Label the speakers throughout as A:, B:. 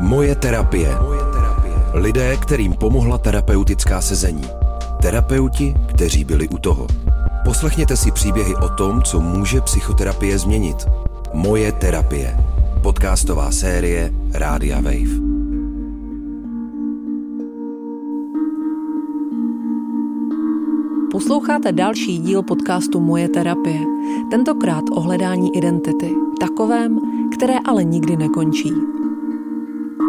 A: Moje terapie. Lidé, kterým pomohla terapeutická sezení. Terapeuti, kteří byli u toho. Poslechněte si příběhy o tom, co může psychoterapie změnit. Moje terapie. Podcastová série Rádia Wave.
B: Posloucháte další díl podcastu Moje terapie. Tentokrát o hledání identity. Takovém, které ale nikdy nekončí.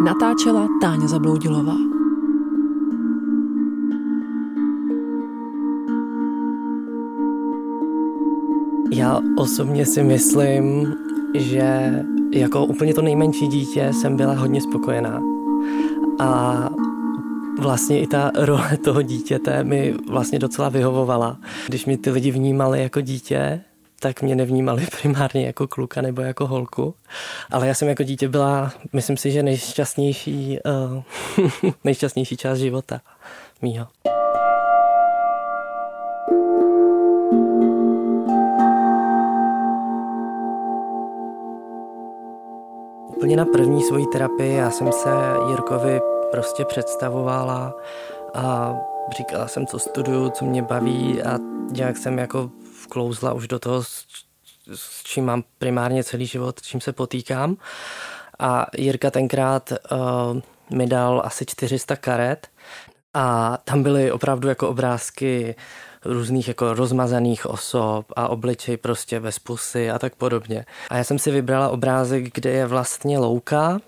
B: Natáčela Táňa Zabloudilová.
C: Já osobně si myslím, že jako úplně to nejmenší dítě jsem byla hodně spokojená. A vlastně i ta role toho dítěte mi vlastně docela vyhovovala. Když mi ty lidi vnímali jako dítě, tak mě nevnímali primárně jako kluka nebo jako holku. Ale já jsem jako dítě byla, myslím si, že nejšťastnější, uh, nejšťastnější část života mýho. Úplně na první svojí terapii já jsem se Jirkovi prostě představovala a říkala jsem, co studuju, co mě baví a nějak jsem jako vklouzla už do toho, s čím mám primárně celý život, čím se potýkám. A Jirka tenkrát uh, mi dal asi 400 karet a tam byly opravdu jako obrázky různých jako rozmazaných osob a obličej prostě bez pusy a tak podobně. A já jsem si vybrala obrázek, kde je vlastně louka,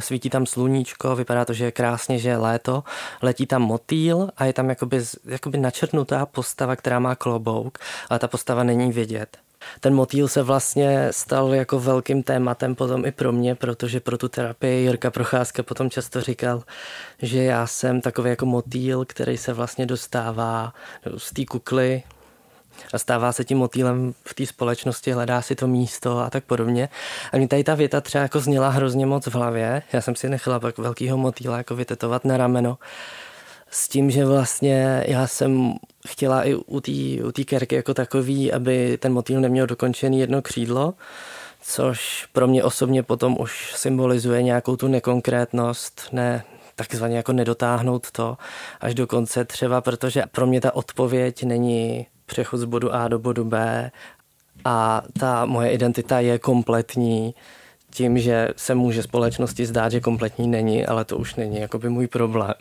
C: svítí tam sluníčko, vypadá to, že je krásně, že je léto, letí tam motýl a je tam jakoby, jakoby načrtnutá postava, která má klobouk, ale ta postava není vidět. Ten motýl se vlastně stal jako velkým tématem potom i pro mě, protože pro tu terapii Jirka Procházka potom často říkal, že já jsem takový jako motýl, který se vlastně dostává z té kukly a stává se tím motýlem v té společnosti, hledá si to místo a tak podobně. A mě tady ta věta třeba jako zněla hrozně moc v hlavě. Já jsem si nechala pak velkýho motýla jako vytetovat na rameno. S tím, že vlastně já jsem chtěla i u té u kerky jako takový, aby ten motýl neměl dokončený jedno křídlo, což pro mě osobně potom už symbolizuje nějakou tu nekonkrétnost, ne, takzvaně jako nedotáhnout to až do konce třeba, protože pro mě ta odpověď není přechod z bodu A do bodu B a ta moje identita je kompletní tím, že se může společnosti zdát, že kompletní není, ale to už není jakoby můj problém.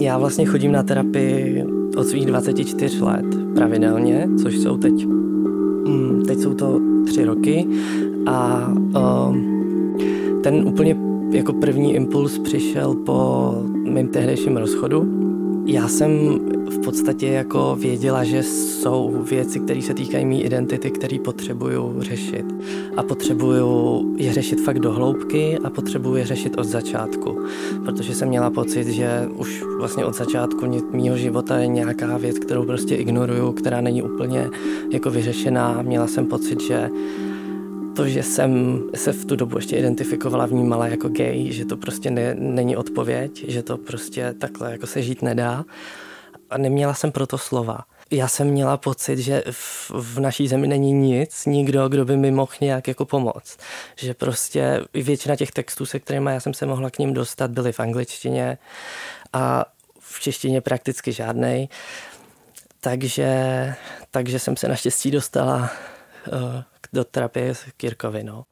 C: Já vlastně chodím na terapii od svých 24 let pravidelně, což jsou teď, mm, teď jsou to tři roky a um, ten úplně jako první impuls přišel po mém tehdejším rozchodu. Já jsem v podstatě jako věděla, že jsou věci, které se týkají mý identity, které potřebuju řešit. A potřebuju je řešit fakt do hloubky a potřebuju je řešit od začátku. Protože jsem měla pocit, že už vlastně od začátku mýho života je nějaká věc, kterou prostě ignoruju, která není úplně jako vyřešená. Měla jsem pocit, že to, že jsem se v tu dobu ještě identifikovala, vnímala jako gay, že to prostě ne, není odpověď, že to prostě takhle jako se žít nedá. A neměla jsem proto slova. Já jsem měla pocit, že v, v naší zemi není nic, nikdo, kdo by mi mohl nějak jako pomoct. Že prostě většina těch textů, se kterými já jsem se mohla k ním dostat, byly v angličtině a v češtině prakticky žádnej. Takže, takže jsem se naštěstí dostala uh, do terapie s Kirkovi. No.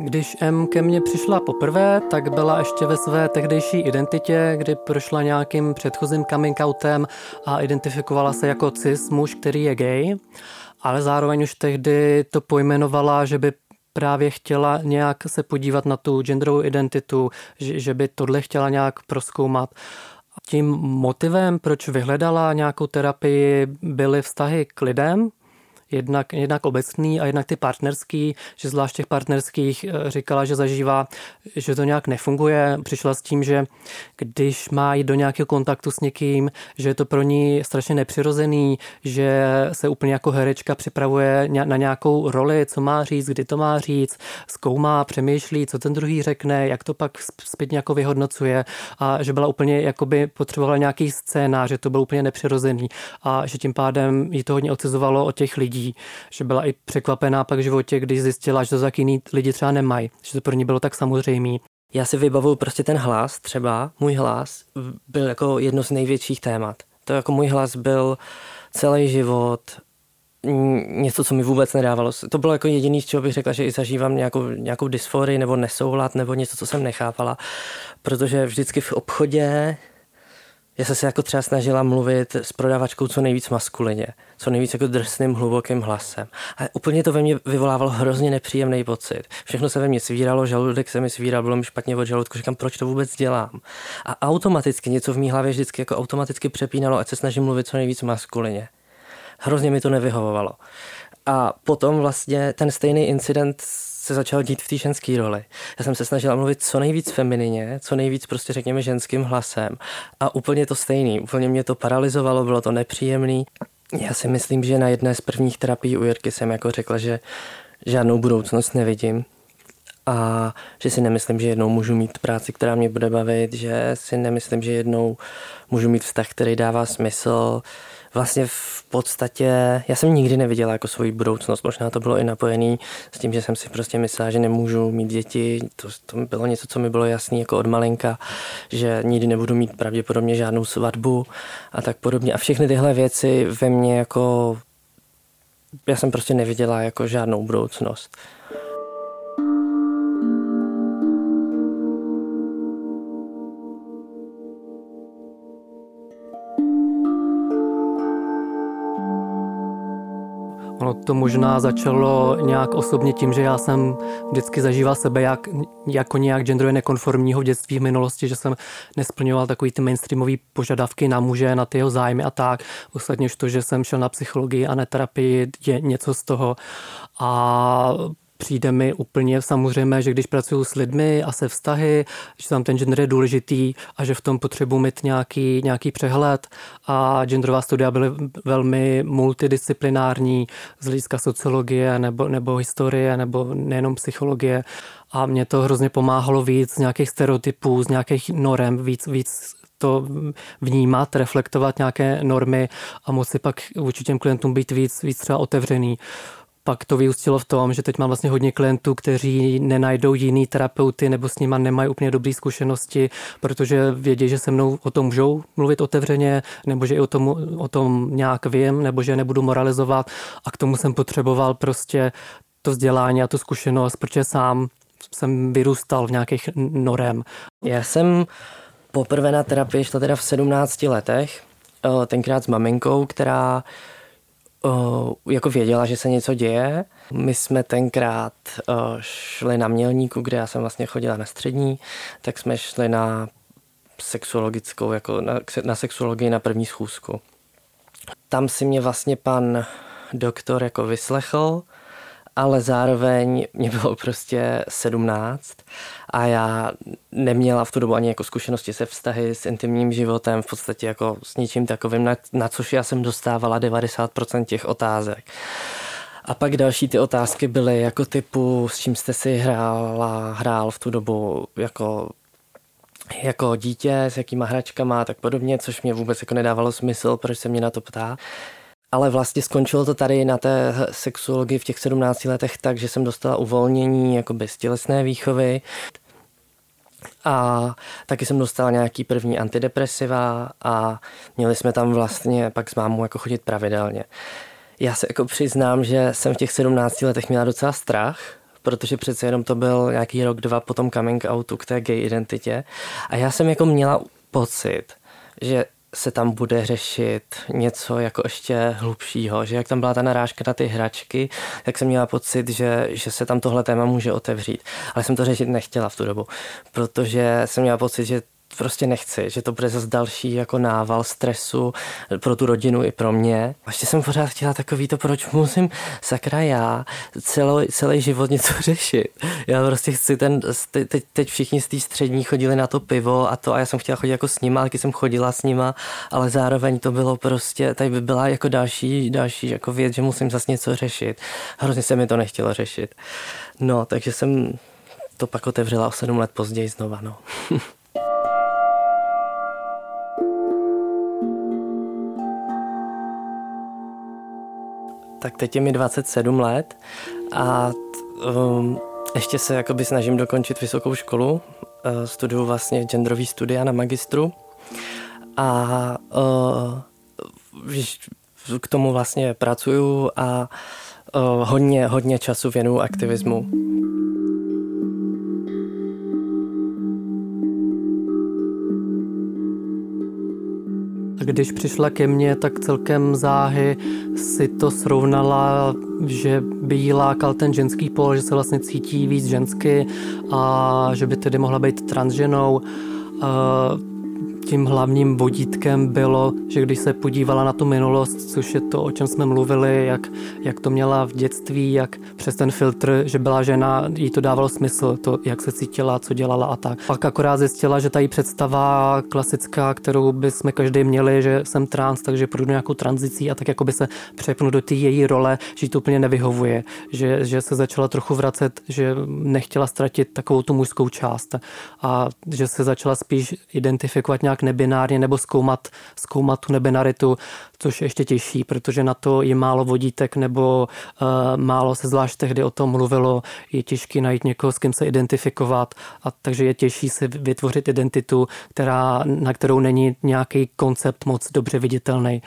D: Když M ke mně přišla poprvé, tak byla ještě ve své tehdejší identitě, kdy prošla nějakým předchozím coming outem a identifikovala se jako cis muž, který je gay, ale zároveň už tehdy to pojmenovala, že by právě chtěla nějak se podívat na tu genderovou identitu, že, že by tohle chtěla nějak proskoumat. Tím motivem, proč vyhledala nějakou terapii, byly vztahy k lidem, jednak, jednak obecný a jednak ty partnerský, že zvlášť těch partnerských eh, říkala, že zažívá, že to nějak nefunguje. Přišla s tím, že když má jít do nějakého kontaktu s někým, že je to pro ní strašně nepřirozený, že se úplně jako herečka připravuje na nějakou roli, co má říct, kdy to má říct, zkoumá, přemýšlí, co ten druhý řekne, jak to pak zpětně jako vyhodnocuje a že byla úplně, jakoby potřebovala nějaký scénář, že to bylo úplně nepřirozený a že tím pádem jí to hodně odcizovalo od těch lidí, že byla i překvapená pak v životě, když zjistila, že to tak jiný lidi třeba nemají, že to pro ní bylo tak samozřejmé.
C: Já si vybavuju prostě ten hlas třeba, můj hlas byl jako jedno z největších témat. To jako můj hlas byl celý život něco, co mi vůbec nedávalo. To bylo jako jediný, z čeho bych řekla, že i zažívám nějakou, nějakou dysforii nebo nesoulad nebo něco, co jsem nechápala, protože vždycky v obchodě já jsem se jako třeba snažila mluvit s prodavačkou co nejvíc maskulině, co nejvíc jako drsným, hlubokým hlasem. A úplně to ve mně vyvolávalo hrozně nepříjemný pocit. Všechno se ve mně svíralo, žaludek se mi svíral, bylo mi špatně od žaludku, říkám, proč to vůbec dělám. A automaticky něco v mý hlavě vždycky jako automaticky přepínalo, ať se snažím mluvit co nejvíc maskulině. Hrozně mi to nevyhovovalo. A potom vlastně ten stejný incident se začal dít v té ženské roli. Já jsem se snažila mluvit co nejvíc feminině, co nejvíc prostě řekněme ženským hlasem. A úplně to stejný, úplně mě to paralizovalo, bylo to nepříjemný. Já si myslím, že na jedné z prvních terapií u Jirky jsem jako řekla, že žádnou budoucnost nevidím, a že si nemyslím, že jednou můžu mít práci, která mě bude bavit, že si nemyslím, že jednou můžu mít vztah, který dává smysl, vlastně v podstatě, já jsem nikdy neviděla jako svoji budoucnost, možná to bylo i napojený s tím, že jsem si prostě myslela, že nemůžu mít děti, to, to bylo něco, co mi bylo jasné jako od malinka, že nikdy nebudu mít pravděpodobně žádnou svatbu a tak podobně. A všechny tyhle věci ve mně jako, já jsem prostě neviděla jako žádnou budoucnost.
D: To možná začalo nějak osobně tím, že já jsem vždycky zažíval sebe jak, jako nějak genderově nekonformního v dětství v minulosti, že jsem nesplňoval takový ty mainstreamové požadavky na muže, na ty jeho zájmy a tak. Ostatně už to, že jsem šel na psychologii a neterapii, je něco z toho. A přijde mi úplně samozřejmé, že když pracuji s lidmi a se vztahy, že tam ten gender je důležitý a že v tom potřebuji mít nějaký, nějaký přehled. A genderová studia byly velmi multidisciplinární z hlediska sociologie nebo, nebo historie nebo nejenom psychologie. A mě to hrozně pomáhalo víc z nějakých stereotypů, z nějakých norem, víc, víc to vnímat, reflektovat nějaké normy a moci pak vůči těm klientům být víc, víc třeba otevřený pak to vyústilo v tom, že teď mám vlastně hodně klientů, kteří nenajdou jiný terapeuty nebo s nima nemají úplně dobré zkušenosti, protože vědí, že se mnou o tom můžou mluvit otevřeně, nebo že i o tom, o tom nějak vím, nebo že nebudu moralizovat. A k tomu jsem potřeboval prostě to vzdělání a tu zkušenost, protože sám jsem vyrůstal v nějakých norem.
C: Já jsem poprvé na terapii šla teda v 17 letech, eh, tenkrát s maminkou, která jako věděla, že se něco děje. My jsme tenkrát šli na Mělníku, kde já jsem vlastně chodila na střední, tak jsme šli na sexuologickou, jako na, na sexuologii na první schůzku. Tam si mě vlastně pan doktor jako vyslechl, ale zároveň mě bylo prostě 17 a já neměla v tu dobu ani jako zkušenosti se vztahy s intimním životem, v podstatě jako s ničím takovým, na, na což já jsem dostávala 90% těch otázek. A pak další ty otázky byly jako typu, s čím jste si hrála, hrál v tu dobu jako jako dítě, s jakýma hračkama a tak podobně, což mě vůbec jako nedávalo smysl, proč se mě na to ptá. Ale vlastně skončilo to tady na té sexuologii v těch 17 letech tak, že jsem dostala uvolnění jako bez tělesné výchovy. A taky jsem dostala nějaký první antidepresiva a měli jsme tam vlastně pak s mámou jako chodit pravidelně. Já se jako přiznám, že jsem v těch 17 letech měla docela strach, protože přece jenom to byl nějaký rok, dva potom coming outu k té gay identitě. A já jsem jako měla pocit, že se tam bude řešit něco jako ještě hlubšího, že jak tam byla ta narážka na ty hračky, tak jsem měla pocit, že, že se tam tohle téma může otevřít. Ale jsem to řešit nechtěla v tu dobu, protože jsem měla pocit, že prostě nechci, že to bude zase další jako nával stresu pro tu rodinu i pro mě. A ještě jsem pořád chtěla takový to, proč musím sakra já celý, celý život něco řešit. Já prostě chci ten, teď, teď všichni z té střední chodili na to pivo a to a já jsem chtěla chodit jako s nima, taky jsem chodila s nima, ale zároveň to bylo prostě, tady by byla jako další, další jako věc, že musím zase něco řešit. Hrozně se mi to nechtělo řešit. No, takže jsem to pak otevřela o sedm let později znova, no. tak teď je mi 27 let a um, ještě se jakoby snažím dokončit vysokou školu. Uh, studuju vlastně genderový studia na magistru a uh, k tomu vlastně pracuju a uh, hodně, hodně času věnuju aktivismu.
D: Když přišla ke mně, tak celkem záhy si to srovnala, že by jí lákal ten ženský pol, že se vlastně cítí víc žensky a že by tedy mohla být transženou tím hlavním vodítkem bylo, že když se podívala na tu minulost, což je to, o čem jsme mluvili, jak, jak to měla v dětství, jak přes ten filtr, že byla žena, jí to dávalo smysl, to, jak se cítila, co dělala a tak. Pak akorát zjistila, že ta její představa klasická, kterou by jsme každý měli, že jsem trans, takže projdu nějakou tranzicí a tak jako by se přepnu do té její role, že jí to úplně nevyhovuje, že, že se začala trochu vracet, že nechtěla ztratit takovou tu mužskou část a že se začala spíš identifikovat nějak nebinárně nebo zkoumat, zkoumat tu nebinaritu, což je ještě těžší, protože na to je málo vodítek nebo uh, málo se zvlášť tehdy o tom mluvilo, je těžké najít někoho, s kým se identifikovat a takže je těžší si vytvořit identitu, která, na kterou není nějaký koncept moc dobře viditelný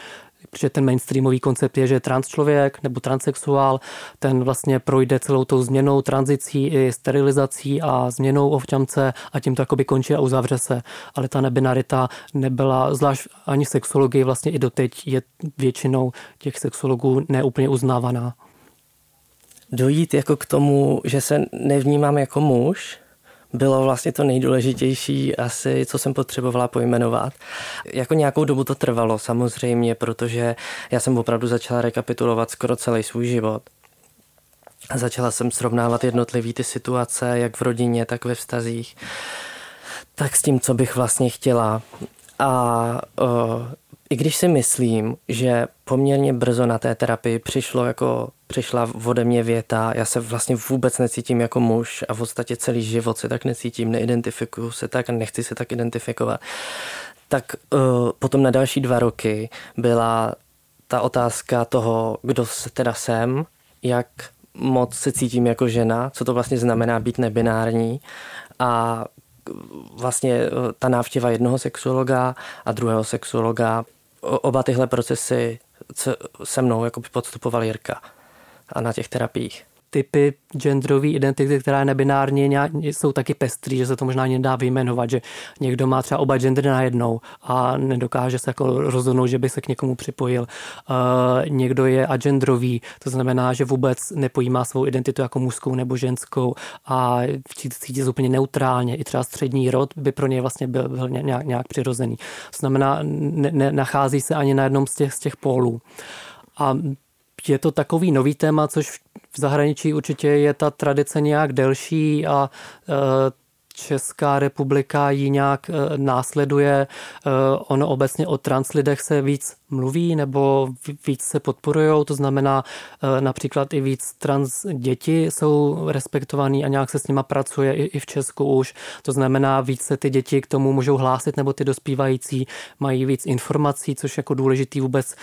D: protože ten mainstreamový koncept je, že trans člověk nebo transexuál, ten vlastně projde celou tou změnou, tranzicí i sterilizací a změnou ovčance a tím to jakoby končí a uzavře se. Ale ta nebinarita nebyla, zvlášť ani sexologii vlastně i doteď je většinou těch sexologů neúplně uznávaná.
C: Dojít jako k tomu, že se nevnímám jako muž, bylo vlastně to nejdůležitější asi, co jsem potřebovala pojmenovat. Jako nějakou dobu to trvalo samozřejmě, protože já jsem opravdu začala rekapitulovat skoro celý svůj život. Začala jsem srovnávat jednotlivé ty situace, jak v rodině, tak ve vztazích, tak s tím, co bych vlastně chtěla. A uh, i když si myslím, že poměrně brzo na té terapii přišlo jako, přišla ode mě věta, já se vlastně vůbec necítím jako muž a v podstatě celý život se tak necítím, neidentifikuju se tak a nechci se tak identifikovat, tak uh, potom na další dva roky byla ta otázka toho, kdo se teda jsem, jak moc se cítím jako žena, co to vlastně znamená být nebinární a vlastně eh, ta návštěva jednoho sexuologa a druhého sexuologa oba tyhle procesy se mnou jako podstupoval Jirka a na těch terapiích
D: typy genderové identity, která je nebinární, jsou taky pestrý, že se to možná nedá vyjmenovat, že někdo má třeba oba gendery najednou a nedokáže se jako rozhodnout, že by se k někomu připojil. Uh, někdo je agendrový, to znamená, že vůbec nepojímá svou identitu jako mužskou nebo ženskou a cítí se úplně neutrálně. I třeba střední rod by pro něj vlastně byl, byl nějak, nějak přirozený. To znamená, ne, ne, nachází se ani na jednom z těch, z těch pólů. A je to takový nový téma, což v zahraničí určitě je ta tradice nějak delší a e, Česká republika ji nějak e, následuje. E, ono obecně o translidech se víc mluví nebo víc se podporují, to znamená například i víc trans děti jsou respektovaný a nějak se s nima pracuje i v Česku už. To znamená víc se ty děti k tomu můžou hlásit nebo ty dospívající mají víc informací, což jako důležitý vůbec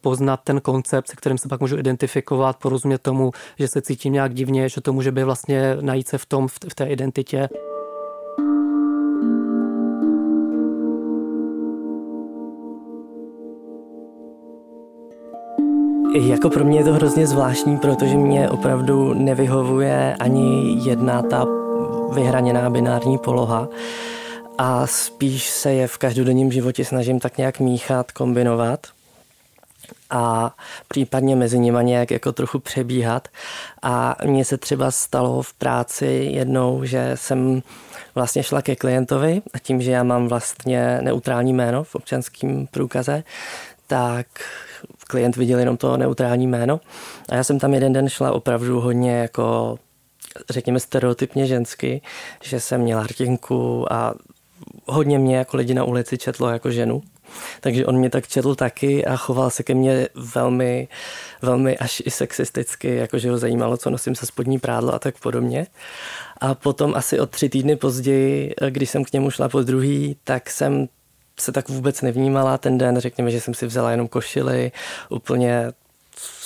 D: poznat ten koncept, se kterým se pak můžu identifikovat, porozumět tomu, že se cítím nějak divně, že to může být vlastně najít se v tom, v té identitě.
C: Jako pro mě je to hrozně zvláštní, protože mě opravdu nevyhovuje ani jedna ta vyhraněná binární poloha a spíš se je v každodenním životě snažím tak nějak míchat, kombinovat – a případně mezi nimi nějak jako trochu přebíhat. A mně se třeba stalo v práci jednou, že jsem vlastně šla ke klientovi a tím, že já mám vlastně neutrální jméno v občanském průkaze, tak klient viděl jenom to neutrální jméno. A já jsem tam jeden den šla opravdu hodně jako řekněme stereotypně žensky, že jsem měla rtinku a hodně mě jako lidi na ulici četlo jako ženu. Takže on mě tak četl taky a choval se ke mně velmi, velmi až i sexisticky, jakože ho zajímalo, co nosím se spodní prádlo a tak podobně. A potom asi o tři týdny později, když jsem k němu šla po druhý, tak jsem se tak vůbec nevnímala ten den, řekněme, že jsem si vzala jenom košily, úplně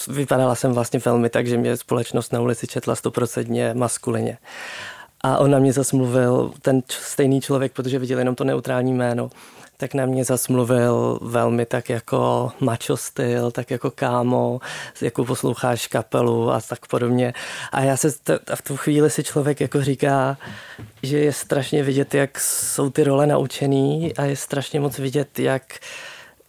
C: vypadala jsem vlastně velmi tak, že mě společnost na ulici četla stoprocentně maskulině. A on na mě zasmluvil, ten stejný člověk, protože viděl jenom to neutrální jméno, tak na mě zasmluvil velmi tak jako macho styl, tak jako kámo, jako posloucháš kapelu a tak podobně. A já se a v tu chvíli si člověk jako říká, že je strašně vidět, jak jsou ty role naučený a je strašně moc vidět, jak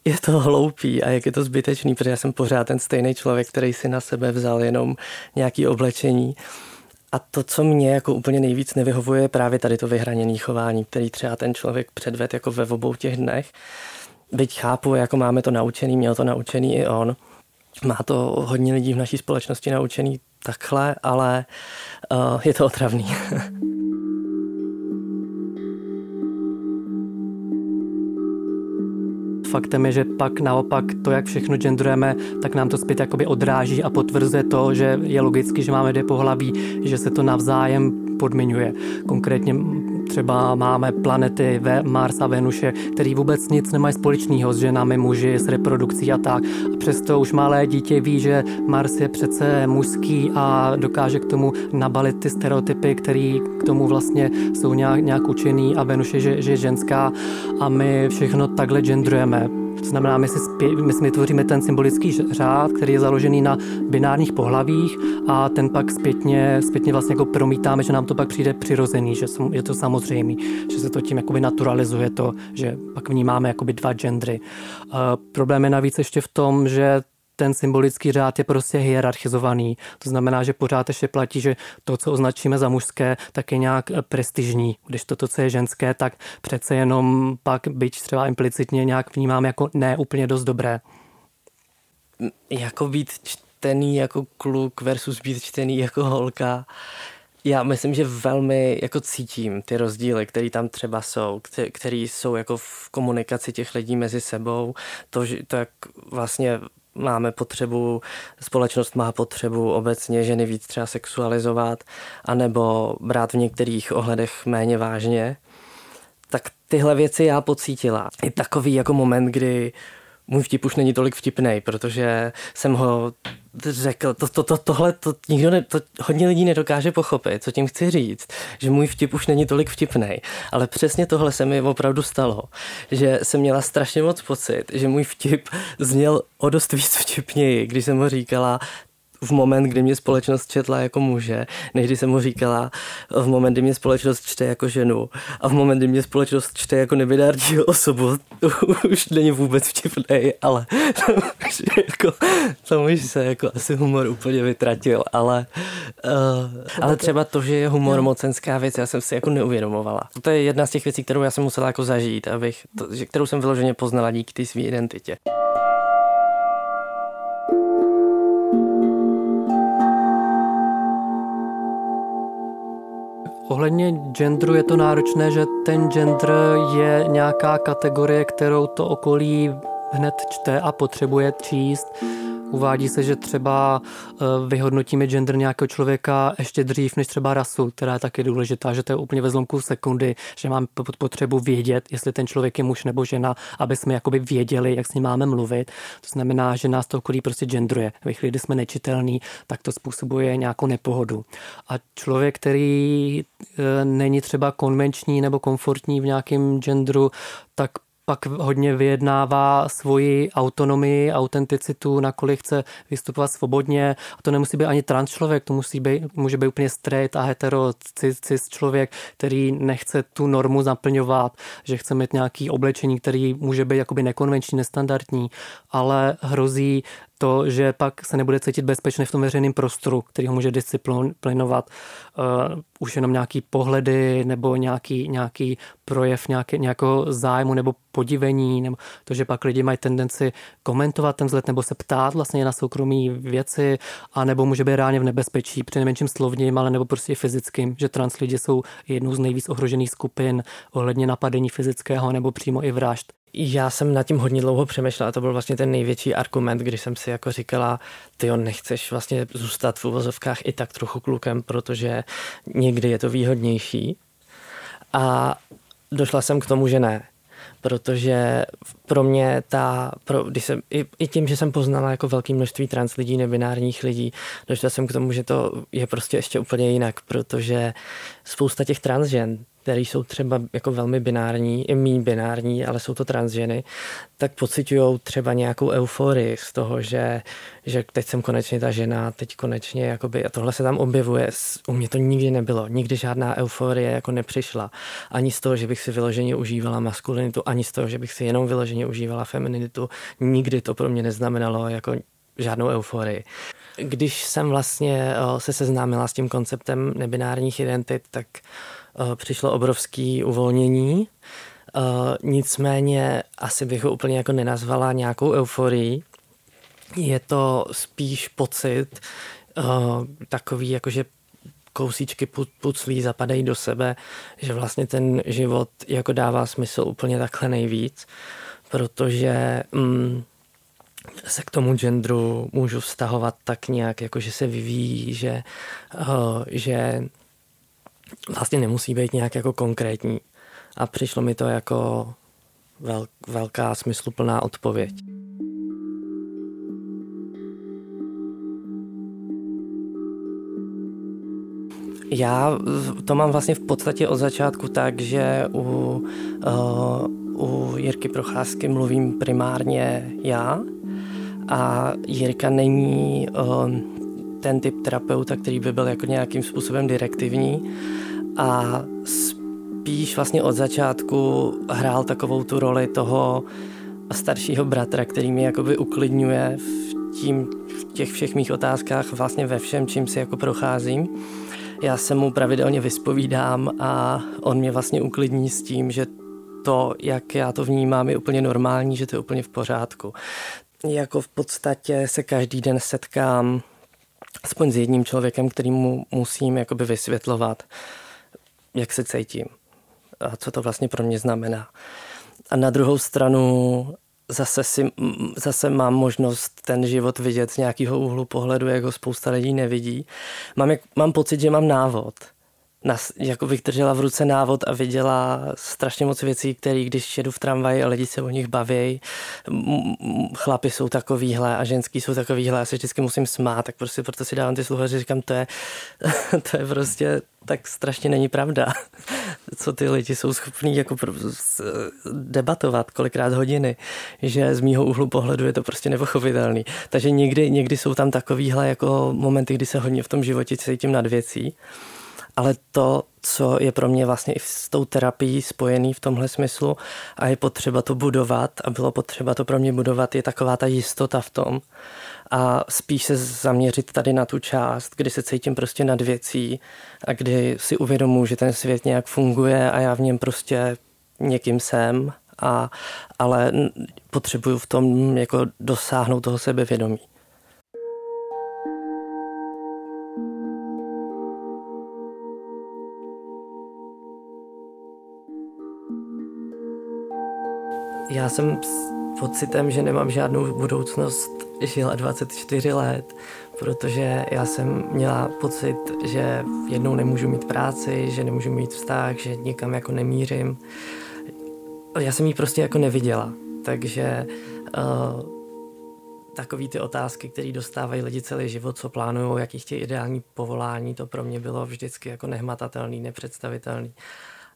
C: je to hloupý a jak je to zbytečný, protože já jsem pořád ten stejný člověk, který si na sebe vzal jenom nějaký oblečení. A to, co mě jako úplně nejvíc nevyhovuje, je právě tady to vyhraněné chování, který třeba ten člověk předved jako ve obou těch dnech. Byť chápu, jako máme to naučený, měl to naučený i on. Má to hodně lidí v naší společnosti naučený takhle, ale uh, je to otravný.
D: faktem je, že pak naopak to, jak všechno genderujeme, tak nám to zpět jakoby odráží a potvrzuje to, že je logicky, že máme dvě pohlaví, že se to navzájem podmiňuje. Konkrétně třeba máme planety Mars a Venuše, který vůbec nic nemají společného s ženami, muži, s reprodukcí a tak. A přesto už malé dítě ví, že Mars je přece mužský a dokáže k tomu nabalit ty stereotypy, které k tomu vlastně jsou nějak, nějak učený a Venuše, že, že je ženská a my všechno takhle genderujeme. To znamená, my si, spě, my si vytvoříme ten symbolický řád, který je založený na binárních pohlavích a ten pak zpětně, zpětně vlastně jako promítáme, že nám to pak přijde přirozený, že je to samozřejmé, že se to tím jakoby naturalizuje to, že pak vnímáme jakoby dva gendry. Uh, problém je navíc ještě v tom, že ten symbolický řád je prostě hierarchizovaný. To znamená, že pořád ještě platí, že to, co označíme za mužské, tak je nějak eh, prestižní. Když to, to co je ženské, tak přece jenom pak byť třeba implicitně nějak vnímám jako ne úplně dost dobré.
C: Jako být čtený jako kluk versus být čtený jako holka. Já myslím, že velmi jako cítím ty rozdíly, které tam třeba jsou, které jsou jako v komunikaci těch lidí mezi sebou, to, že, to jak vlastně máme potřebu, společnost má potřebu obecně ženy víc třeba sexualizovat, anebo brát v některých ohledech méně vážně, tak tyhle věci já pocítila. I takový jako moment, kdy můj vtip už není tolik vtipný, protože jsem ho řekl, to, to, to, tohle to nikdo ne, to hodně lidí nedokáže pochopit, co tím chci říct, že můj vtip už není tolik vtipný, ale přesně tohle se mi opravdu stalo, že jsem měla strašně moc pocit, že můj vtip zněl o dost víc vtipněji, když jsem ho říkala, v moment, kdy mě společnost četla jako muže, než když jsem mu říkala v moment, kdy mě společnost čte jako ženu a v moment, kdy mě společnost čte jako nebinární osobu, to už není vůbec vtipný, ale jako, tam už se jako asi humor úplně vytratil, ale, uh, ale třeba to, že je humor mocenská věc, já jsem si jako neuvědomovala. To je jedna z těch věcí, kterou já jsem musela jako zažít, abych, to, kterou jsem vyloženě poznala díky té své identitě.
D: Ohledně genderu je to náročné, že ten gender je nějaká kategorie, kterou to okolí hned čte a potřebuje číst. Uvádí se, že třeba eh, vyhodnotíme gender nějakého člověka ještě dřív než třeba rasu, která je taky důležitá, že to je úplně ve zlomku sekundy, že máme potřebu vědět, jestli ten člověk je muž nebo žena, aby jsme jakoby věděli, jak s ním máme mluvit. To znamená, že nás to okolí prostě genderuje. Ve chvíli, kdy jsme nečitelní, tak to způsobuje nějakou nepohodu. A člověk, který eh, není třeba konvenční nebo komfortní v nějakém genderu, tak pak hodně vyjednává svoji autonomii, autenticitu, nakolik chce vystupovat svobodně. A to nemusí být ani trans člověk, to musí být, může být úplně straight a hetero cis, cis člověk, který nechce tu normu zaplňovat, že chce mít nějaký oblečení, který může být jakoby nekonvenční, nestandardní, ale hrozí to, že pak se nebude cítit bezpečně v tom veřejném prostoru, který ho může disciplinovat uh, už jenom nějaký pohledy nebo nějaký, nějaký projev nějaký, nějakého zájmu nebo podivení, nebo to, že pak lidi mají tendenci komentovat ten vzhled nebo se ptát vlastně na soukromí věci, a nebo může být reálně v nebezpečí, při nejmenším slovním, ale nebo prostě fyzickým, že trans lidi jsou jednou z nejvíc ohrožených skupin ohledně napadení fyzického nebo přímo i vražd.
C: Já jsem nad tím hodně dlouho přemýšlela a to byl vlastně ten největší argument, když jsem si jako říkala, ty nechceš vlastně zůstat v uvozovkách i tak trochu klukem, protože někdy je to výhodnější. A došla jsem k tomu, že ne. Protože pro mě ta, pro, když jsem, i, i tím, že jsem poznala jako velké množství trans lidí, nebinárních lidí, došla jsem k tomu, že to je prostě ještě úplně jinak, protože spousta těch transžen, které jsou třeba jako velmi binární, i mý binární, ale jsou to transženy, tak pocitují třeba nějakou euforii z toho, že, že teď jsem konečně ta žena, teď konečně, jakoby, a tohle se tam objevuje. U mě to nikdy nebylo, nikdy žádná euforie jako nepřišla. Ani z toho, že bych si vyloženě užívala maskulinitu, ani z toho, že bych si jenom vyloženě užívala femininitu. Nikdy to pro mě neznamenalo jako žádnou euforii. Když jsem vlastně se seznámila s tím konceptem nebinárních identit, tak Eh, přišlo obrovské uvolnění. Eh, nicméně asi bych ho úplně jako nenazvala nějakou euforii. Je to spíš pocit eh, takový, jakože kousíčky puclí zapadají do sebe, že vlastně ten život jako dává smysl úplně takhle nejvíc, protože mm, se k tomu genderu můžu vztahovat tak nějak, jako že se vyvíjí, že, uh, že vlastně nemusí být nějak jako konkrétní. A přišlo mi to jako vel, velká smysluplná odpověď. Já to mám vlastně v podstatě od začátku tak, že u, uh, u Jirky Procházky mluvím primárně já a Jirka není uh, ten typ terapeuta, který by byl jako nějakým způsobem direktivní a spíš vlastně od začátku hrál takovou tu roli toho staršího bratra, který mi jakoby uklidňuje v, tím, v těch všech mých otázkách, vlastně ve všem, čím si jako procházím. Já se mu pravidelně vyspovídám a on mě vlastně uklidní s tím, že to, jak já to vnímám, je úplně normální, že to je úplně v pořádku. Jako v podstatě se každý den setkám aspoň s jedním člověkem, kterýmu musím jakoby vysvětlovat, jak se cítím a co to vlastně pro mě znamená. A na druhou stranu zase, si, zase mám možnost ten život vidět z nějakého úhlu pohledu, jak ho spousta lidí nevidí. Mám, mám pocit, že mám návod – nas, jako bych držela v ruce návod a viděla strašně moc věcí, které když jedu v tramvaji a lidi se o nich baví, chlapi jsou takovýhle a ženský jsou takovýhle, já se vždycky musím smát, tak prostě proto si dávám ty sluchaře, říkám, to je, to je prostě tak strašně není pravda, co ty lidi jsou schopní jako debatovat kolikrát hodiny, že z mýho úhlu pohledu je to prostě nepochopitelný. Takže někdy, někdy jsou tam takovýhle jako momenty, kdy se hodně v tom životě cítím nad věcí ale to, co je pro mě vlastně i s tou terapií spojený v tomhle smyslu a je potřeba to budovat a bylo potřeba to pro mě budovat, je taková ta jistota v tom a spíš se zaměřit tady na tu část, kdy se cítím prostě nad věcí a kdy si uvědomuji, že ten svět nějak funguje a já v něm prostě někým jsem, a, ale potřebuju v tom jako dosáhnout toho sebevědomí. Já jsem s pocitem, že nemám žádnou budoucnost, žila 24 let, protože já jsem měla pocit, že jednou nemůžu mít práci, že nemůžu mít vztah, že nikam jako nemířím. Já jsem ji prostě jako neviděla, takže uh, takový ty otázky, které dostávají lidi celý život, co plánují, jaký chtějí ideální povolání, to pro mě bylo vždycky jako nehmatatelný, nepředstavitelný.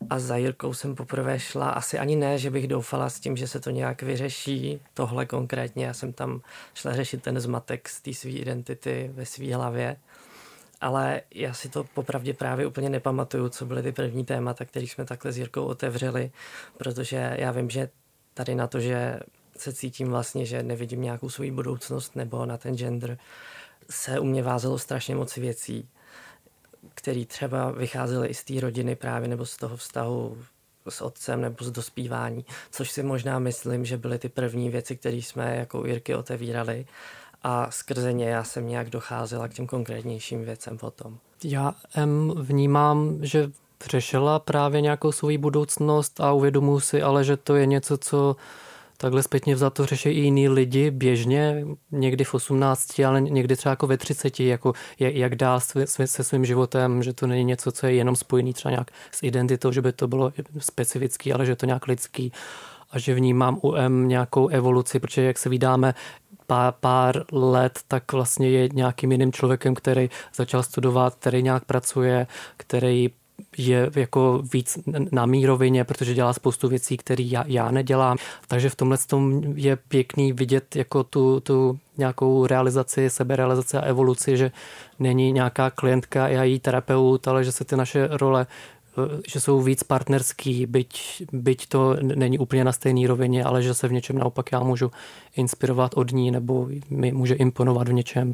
C: A za Jirkou jsem poprvé šla, asi ani ne, že bych doufala s tím, že se to nějak vyřeší, tohle konkrétně. Já jsem tam šla řešit ten zmatek z té své identity ve své hlavě. Ale já si to popravdě právě úplně nepamatuju, co byly ty první témata, které jsme takhle s Jirkou otevřeli, protože já vím, že tady na to, že se cítím vlastně, že nevidím nějakou svou budoucnost nebo na ten gender, se u mě vázelo strašně moc věcí, které třeba vycházely i z té rodiny právě nebo z toho vztahu s otcem nebo z dospívání, což si možná myslím, že byly ty první věci, které jsme jako Jirky otevírali a skrze ně já jsem nějak docházela k těm konkrétnějším věcem potom.
D: Já em, vnímám, že řešila právě nějakou svou budoucnost a uvědomuji si ale, že to je něco, co takhle zpětně to řeší i jiní lidi běžně, někdy v 18, ale někdy třeba jako ve 30, jako jak dál se svým životem, že to není něco, co je jenom spojený třeba nějak s identitou, že by to bylo specifický, ale že je to nějak lidský. A že vnímám u M nějakou evoluci, protože jak se vydáme pár, pár let, tak vlastně je nějakým jiným člověkem, který začal studovat, který nějak pracuje, který je jako víc na mírovině, protože dělá spoustu věcí, které já, já nedělám. Takže v tomhle tom je pěkný vidět jako tu, tu nějakou realizaci, seberealizaci a evoluci, že není nějaká klientka, já jí terapeut, ale že se ty naše role že jsou víc partnerský, byť, byť to není úplně na stejné rovině, ale že se v něčem naopak já můžu inspirovat od ní nebo mi může imponovat v něčem.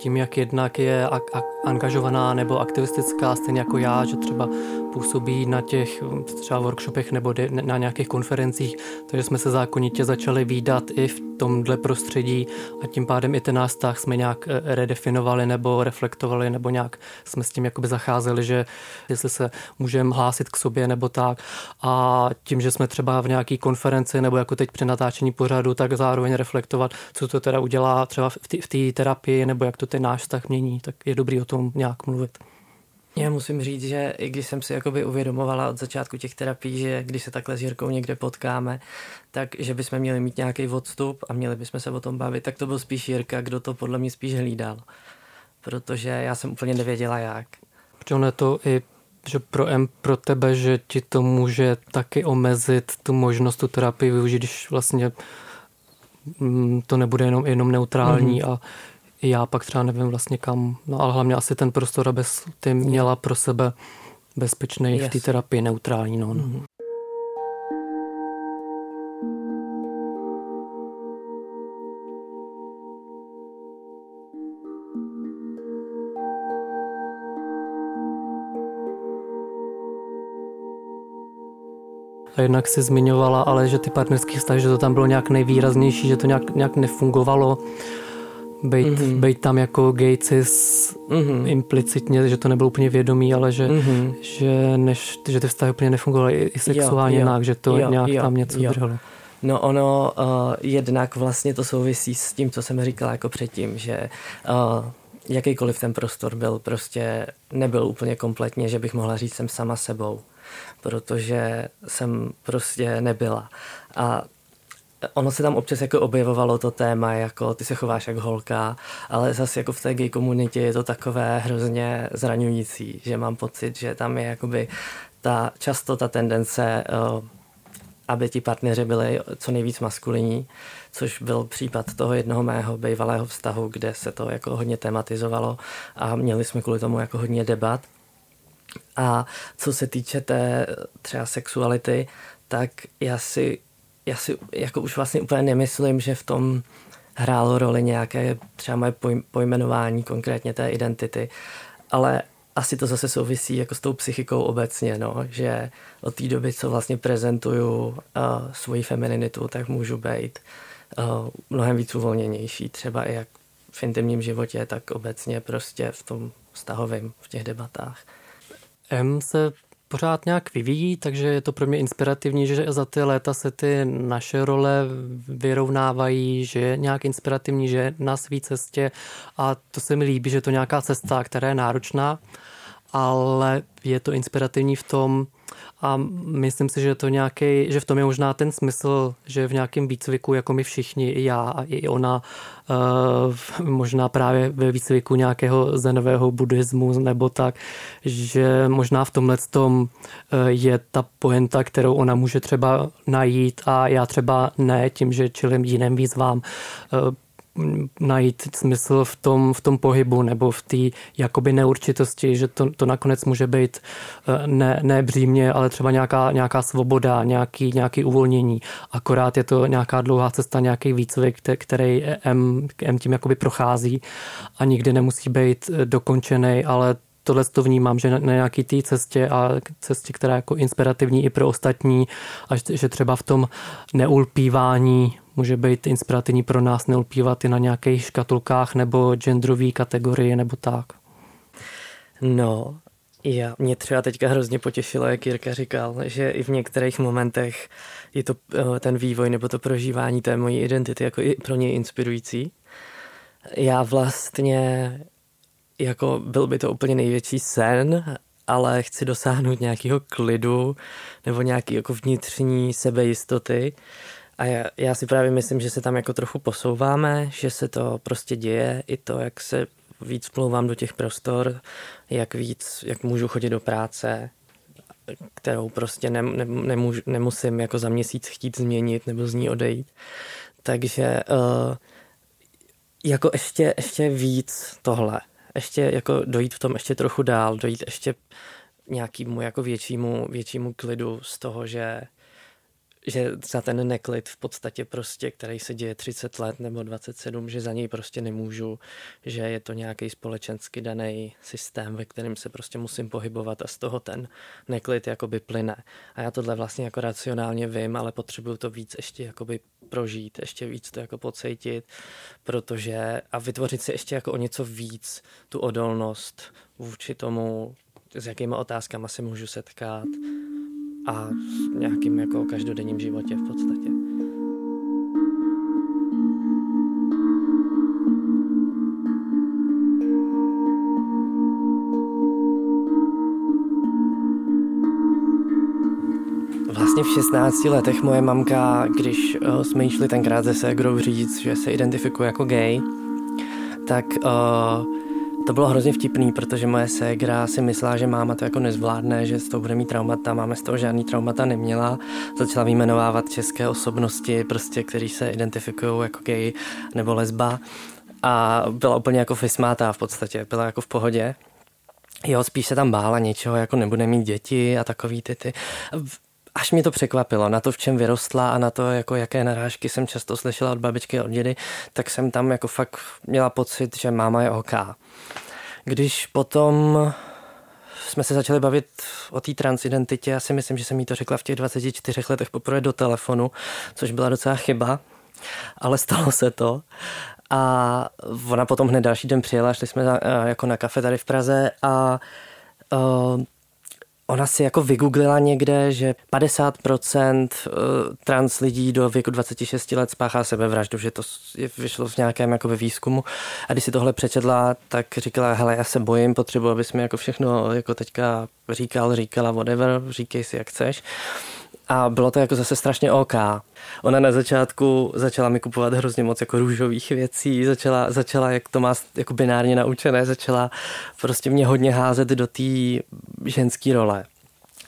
D: Tím, jak jednak je a- a- angažovaná nebo aktivistická, stejně jako já, že třeba působí na těch třeba workshopech nebo de- na nějakých konferencích, takže jsme se zákonitě začali výdat i v tomhle prostředí a tím pádem i ten náš vztah jsme nějak eh, redefinovali nebo reflektovali nebo nějak jsme s tím jakoby zacházeli, že jestli se můžeme hlásit k sobě nebo tak a tím, že jsme třeba v nějaký konferenci nebo jako teď při natáčení pořadu, tak zároveň reflektovat, co to teda udělá třeba v té terapii nebo jak to ten náš vztah mění, tak je dobrý o tom nějak mluvit.
C: Já musím říct, že i když jsem si jakoby uvědomovala od začátku těch terapií, že když se takhle s Jirkou někde potkáme, tak že bychom měli mít nějaký odstup a měli bychom se o tom bavit, tak to byl spíš Jirka, kdo to podle mě spíš hlídal. Protože já jsem úplně nevěděla jak.
D: Protože ono je to i že pro M, pro tebe, že ti to může taky omezit tu možnost tu terapii využít, když vlastně mm, to nebude jenom, jenom neutrální mm-hmm. a já pak třeba nevím vlastně kam, no ale hlavně asi ten prostor, aby ty měla pro sebe bezpečný yes. v té terapii, neutrální. No. Mm-hmm. A jednak si zmiňovala, ale že ty partnerské vztahy, že to tam bylo nějak nejvýraznější, že to nějak, nějak nefungovalo být, mm-hmm. být tam jako gay cis mm-hmm. implicitně, že to nebylo úplně vědomý, ale že, mm-hmm. že, než, že ty vztahy úplně nefungovaly i sexuálně jo, jinak, že to jo, nějak jo, tam něco jo. drželo.
C: No ono uh, jednak vlastně to souvisí s tím, co jsem říkala jako předtím, že uh, jakýkoliv ten prostor byl prostě nebyl úplně kompletně, že bych mohla říct jsem sama sebou, protože jsem prostě nebyla. A ono se tam občas jako objevovalo to téma, jako ty se chováš jak holka, ale zase jako v té gay komunitě je to takové hrozně zraňující, že mám pocit, že tam je jakoby ta, často ta tendence, uh, aby ti partneři byli co nejvíc maskulinní, což byl případ toho jednoho mého bývalého vztahu, kde se to jako hodně tematizovalo a měli jsme kvůli tomu jako hodně debat. A co se týče té třeba sexuality, tak já si já si jako už vlastně úplně nemyslím, že v tom hrálo roli nějaké třeba moje pojmenování konkrétně té identity, ale asi to zase souvisí jako s tou psychikou obecně, no, že od té doby, co vlastně prezentuju uh, svoji femininitu, tak můžu být uh, mnohem víc uvolněnější, třeba i jak v intimním životě, tak obecně prostě v tom vztahovém, v těch debatách.
D: M se pořád nějak vyvíjí, takže je to pro mě inspirativní, že za ty léta se ty naše role vyrovnávají, že je nějak inspirativní, že je na své cestě a to se mi líbí, že je to nějaká cesta, která je náročná, ale je to inspirativní v tom a myslím si, že to nějaký, že v tom je možná ten smysl, že v nějakém výcviku, jako my všichni, i já a i ona, uh, možná právě ve výcviku nějakého zenového buddhismu nebo tak, že možná v tomhle tom uh, je ta poenta, kterou ona může třeba najít a já třeba ne, tím, že čelím jiným výzvám. Uh, najít smysl v tom, v tom pohybu nebo v té jakoby neurčitosti, že to, to nakonec může být eh, ne, ne břímě, ale třeba nějaká, nějaká svoboda, nějaký, nějaký uvolnění. Akorát je to nějaká dlouhá cesta, nějaký výcvik, který M, M tím jakoby prochází a nikdy nemusí být eh, dokončený, ale tohle to vnímám, že na, nějaký té cestě a cestě, která je jako inspirativní i pro ostatní, a že třeba v tom neulpívání může být inspirativní pro nás neulpívat i na nějakých škatulkách nebo genderové kategorie nebo tak.
C: No, já, mě třeba teďka hrozně potěšilo, jak Jirka říkal, že i v některých momentech je to eh, ten vývoj nebo to prožívání té mojí identity jako i pro něj inspirující. Já vlastně, jako byl by to úplně největší sen, ale chci dosáhnout nějakého klidu nebo nějaký jako vnitřní sebejistoty, a já, já si právě myslím, že se tam jako trochu posouváme, že se to prostě děje, i to, jak se víc plouvám do těch prostor, jak víc, jak můžu chodit do práce, kterou prostě ne, ne, nemůžu, nemusím jako za měsíc chtít změnit nebo z ní odejít. Takže uh, jako ještě, ještě víc tohle. Ještě jako dojít v tom ještě trochu dál, dojít ještě nějakému jako většímu, většímu klidu z toho, že že za ten neklid v podstatě prostě, který se děje 30 let nebo 27, že za něj prostě nemůžu, že je to nějaký společensky daný systém, ve kterém se prostě musím pohybovat a z toho ten neklid jakoby plyne. A já tohle vlastně jako racionálně vím, ale potřebuju to víc ještě jakoby prožít, ještě víc to jako pocítit, protože a vytvořit si ještě jako o něco víc tu odolnost vůči tomu, s jakými otázkami se můžu setkat, a v nějakým jako každodenním životě v podstatě. Vlastně v 16 letech moje mamka, když uh, jsme šli tenkrát ze ségrou říct, že se identifikuje jako gay, tak uh, to bylo hrozně vtipný, protože moje ségra si myslela, že máma to jako nezvládne, že z toho bude mít traumata. Máma z toho žádný traumata neměla. Začala vyjmenovávat české osobnosti, prostě, kteří se identifikují jako gay nebo lesba. A byla úplně jako fismátá v podstatě, byla jako v pohodě. Jo, spíš se tam bála něčeho, jako nebude mít děti a takový ty ty až mě to překvapilo na to, v čem vyrostla a na to, jako jaké narážky jsem často slyšela od babičky a od dědy, tak jsem tam jako fakt měla pocit, že máma je OK. Když potom jsme se začali bavit o té transidentitě, já si myslím, že jsem jí to řekla v těch 24 letech poprvé do telefonu, což byla docela chyba, ale stalo se to. A ona potom hned další den přijela, šli jsme na, jako na kafe tady v Praze a uh, Ona si jako vygooglila někde, že 50% eh, trans lidí do věku 26 let spáchá sebevraždu, že to vyšlo v nějakém jako výzkumu. A když si tohle přečetla, tak říkala, hele, já se bojím, potřebuji, abys mi jako všechno jako teďka říkal, říkala, whatever, říkej si, jak chceš. A bylo to jako zase strašně OK. Ona na začátku začala mi kupovat hrozně moc jako růžových věcí, začala, začala jak to má jako binárně naučené, začala prostě mě hodně házet do té ženské role.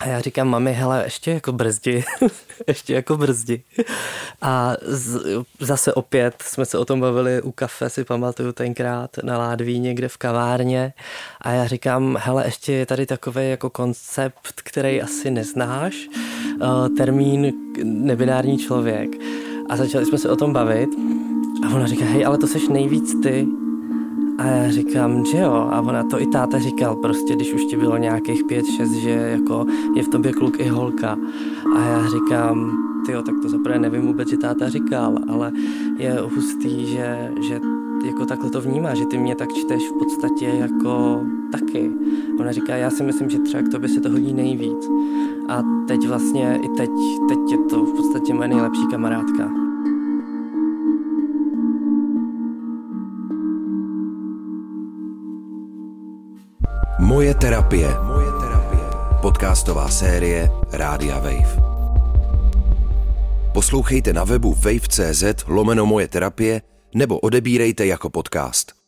C: A já říkám, mami, hele, ještě jako brzdi, ještě jako brzdi. A z, zase opět jsme se o tom bavili u kafe, si pamatuju tenkrát na Ládví někde v kavárně. A já říkám, hele, ještě je tady takový jako koncept, který asi neznáš, uh, termín nebinární člověk. A začali jsme se o tom bavit. A ona říká, hej, ale to seš nejvíc ty. A já říkám, že jo. A ona to i táta říkal, prostě když už ti bylo nějakých pět, šest, že jako je v tobě kluk i holka. A já říkám, jo, tak to zaprvé nevím vůbec, že táta říkal, ale je hustý, že, že jako takhle to vnímá, že ty mě tak čteš v podstatě jako taky. Ona říká, já si myslím, že třeba k tobě se to hodí nejvíc. A teď vlastně, i teď, teď je to v podstatě moje nejlepší kamarádka.
A: Moje terapie. Moje terapie. podcastová série Rádia Wave. Poslouchejte na webu wave.cz lomeno moje terapie nebo odebírejte jako podcast.